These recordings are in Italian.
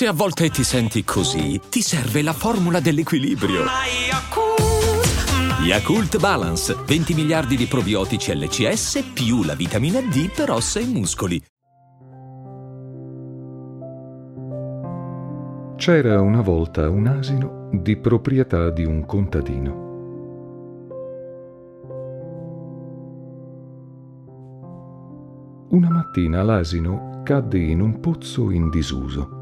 Se a volte ti senti così, ti serve la formula dell'equilibrio. Yakult Balance, 20 miliardi di probiotici LCS più la vitamina D per ossa e muscoli. C'era una volta un asino di proprietà di un contadino. Una mattina l'asino cadde in un pozzo in disuso.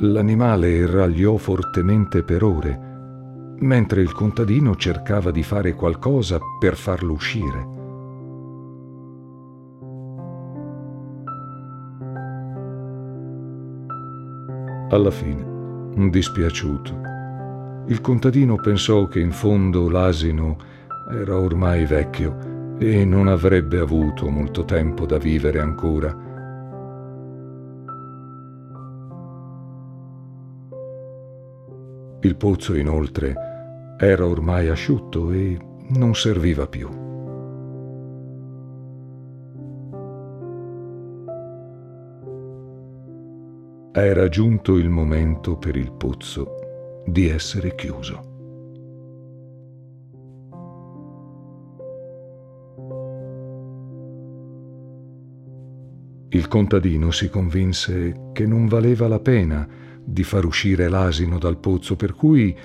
L'animale ragliò fortemente per ore, mentre il contadino cercava di fare qualcosa per farlo uscire. Alla fine, dispiaciuto, il contadino pensò che in fondo l'asino era ormai vecchio e non avrebbe avuto molto tempo da vivere ancora. Il pozzo, inoltre, era ormai asciutto e non serviva più. Era giunto il momento per il pozzo di essere chiuso. Il contadino si convinse che non valeva la pena di far uscire l'asino dal pozzo, per cui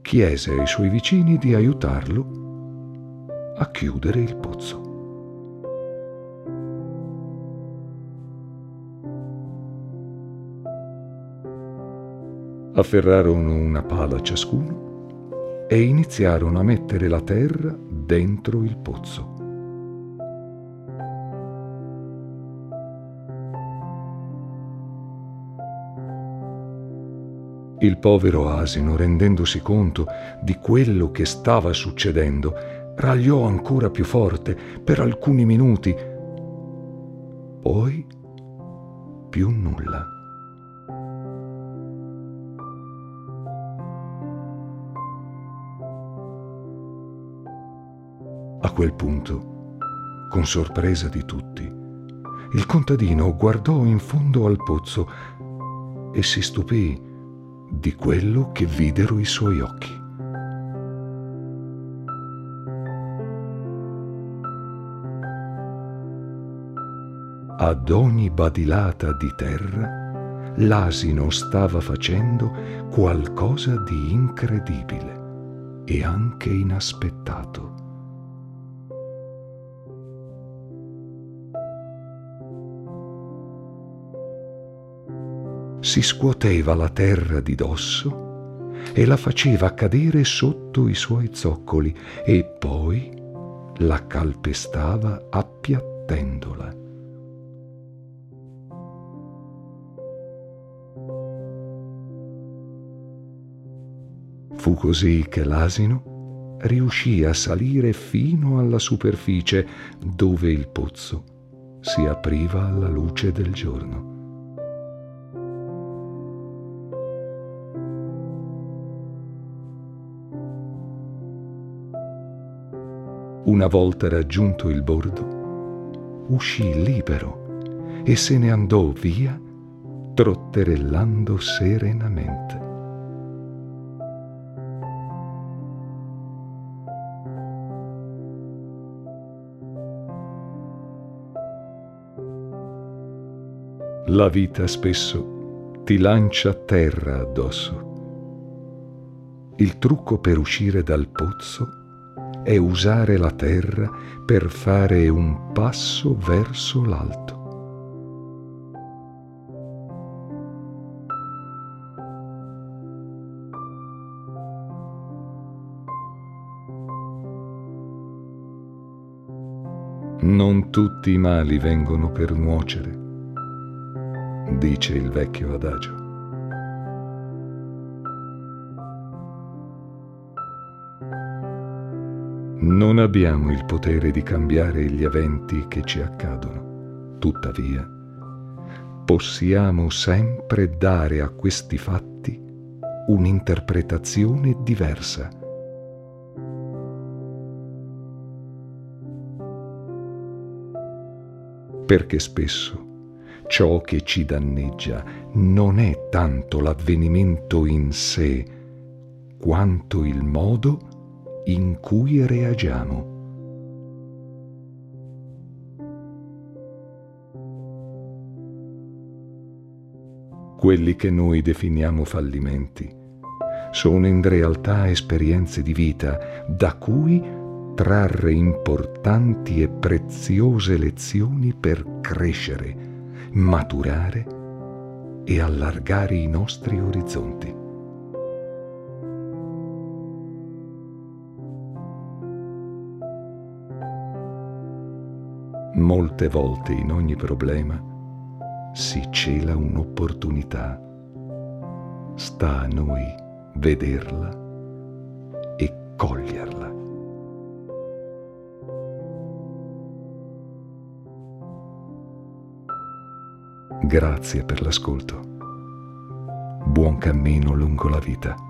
chiese ai suoi vicini di aiutarlo a chiudere il pozzo. Afferrarono una pala ciascuno e iniziarono a mettere la terra dentro il pozzo. Il povero asino, rendendosi conto di quello che stava succedendo, ragliò ancora più forte per alcuni minuti, poi più nulla. A quel punto, con sorpresa di tutti, il contadino guardò in fondo al pozzo e si stupì di quello che videro i suoi occhi. Ad ogni badilata di terra l'asino stava facendo qualcosa di incredibile e anche inaspettato. Si scuoteva la terra di dosso e la faceva cadere sotto i suoi zoccoli e poi la calpestava appiattendola. Fu così che l'asino riuscì a salire fino alla superficie dove il pozzo si apriva alla luce del giorno. Una volta raggiunto il bordo, uscì libero e se ne andò via trotterellando serenamente. La vita spesso ti lancia terra addosso. Il trucco per uscire dal pozzo è usare la terra per fare un passo verso l'alto. Non tutti i mali vengono per nuocere, dice il vecchio adagio. Non abbiamo il potere di cambiare gli eventi che ci accadono. Tuttavia, possiamo sempre dare a questi fatti un'interpretazione diversa. perché spesso ciò che ci danneggia non è tanto l'avvenimento in sé, quanto il modo in cui reagiamo. Quelli che noi definiamo fallimenti sono in realtà esperienze di vita da cui trarre importanti e preziose lezioni per crescere, maturare e allargare i nostri orizzonti. Molte volte in ogni problema si cela un'opportunità. Sta a noi vederla e coglierla. Grazie per l'ascolto. Buon cammino lungo la vita.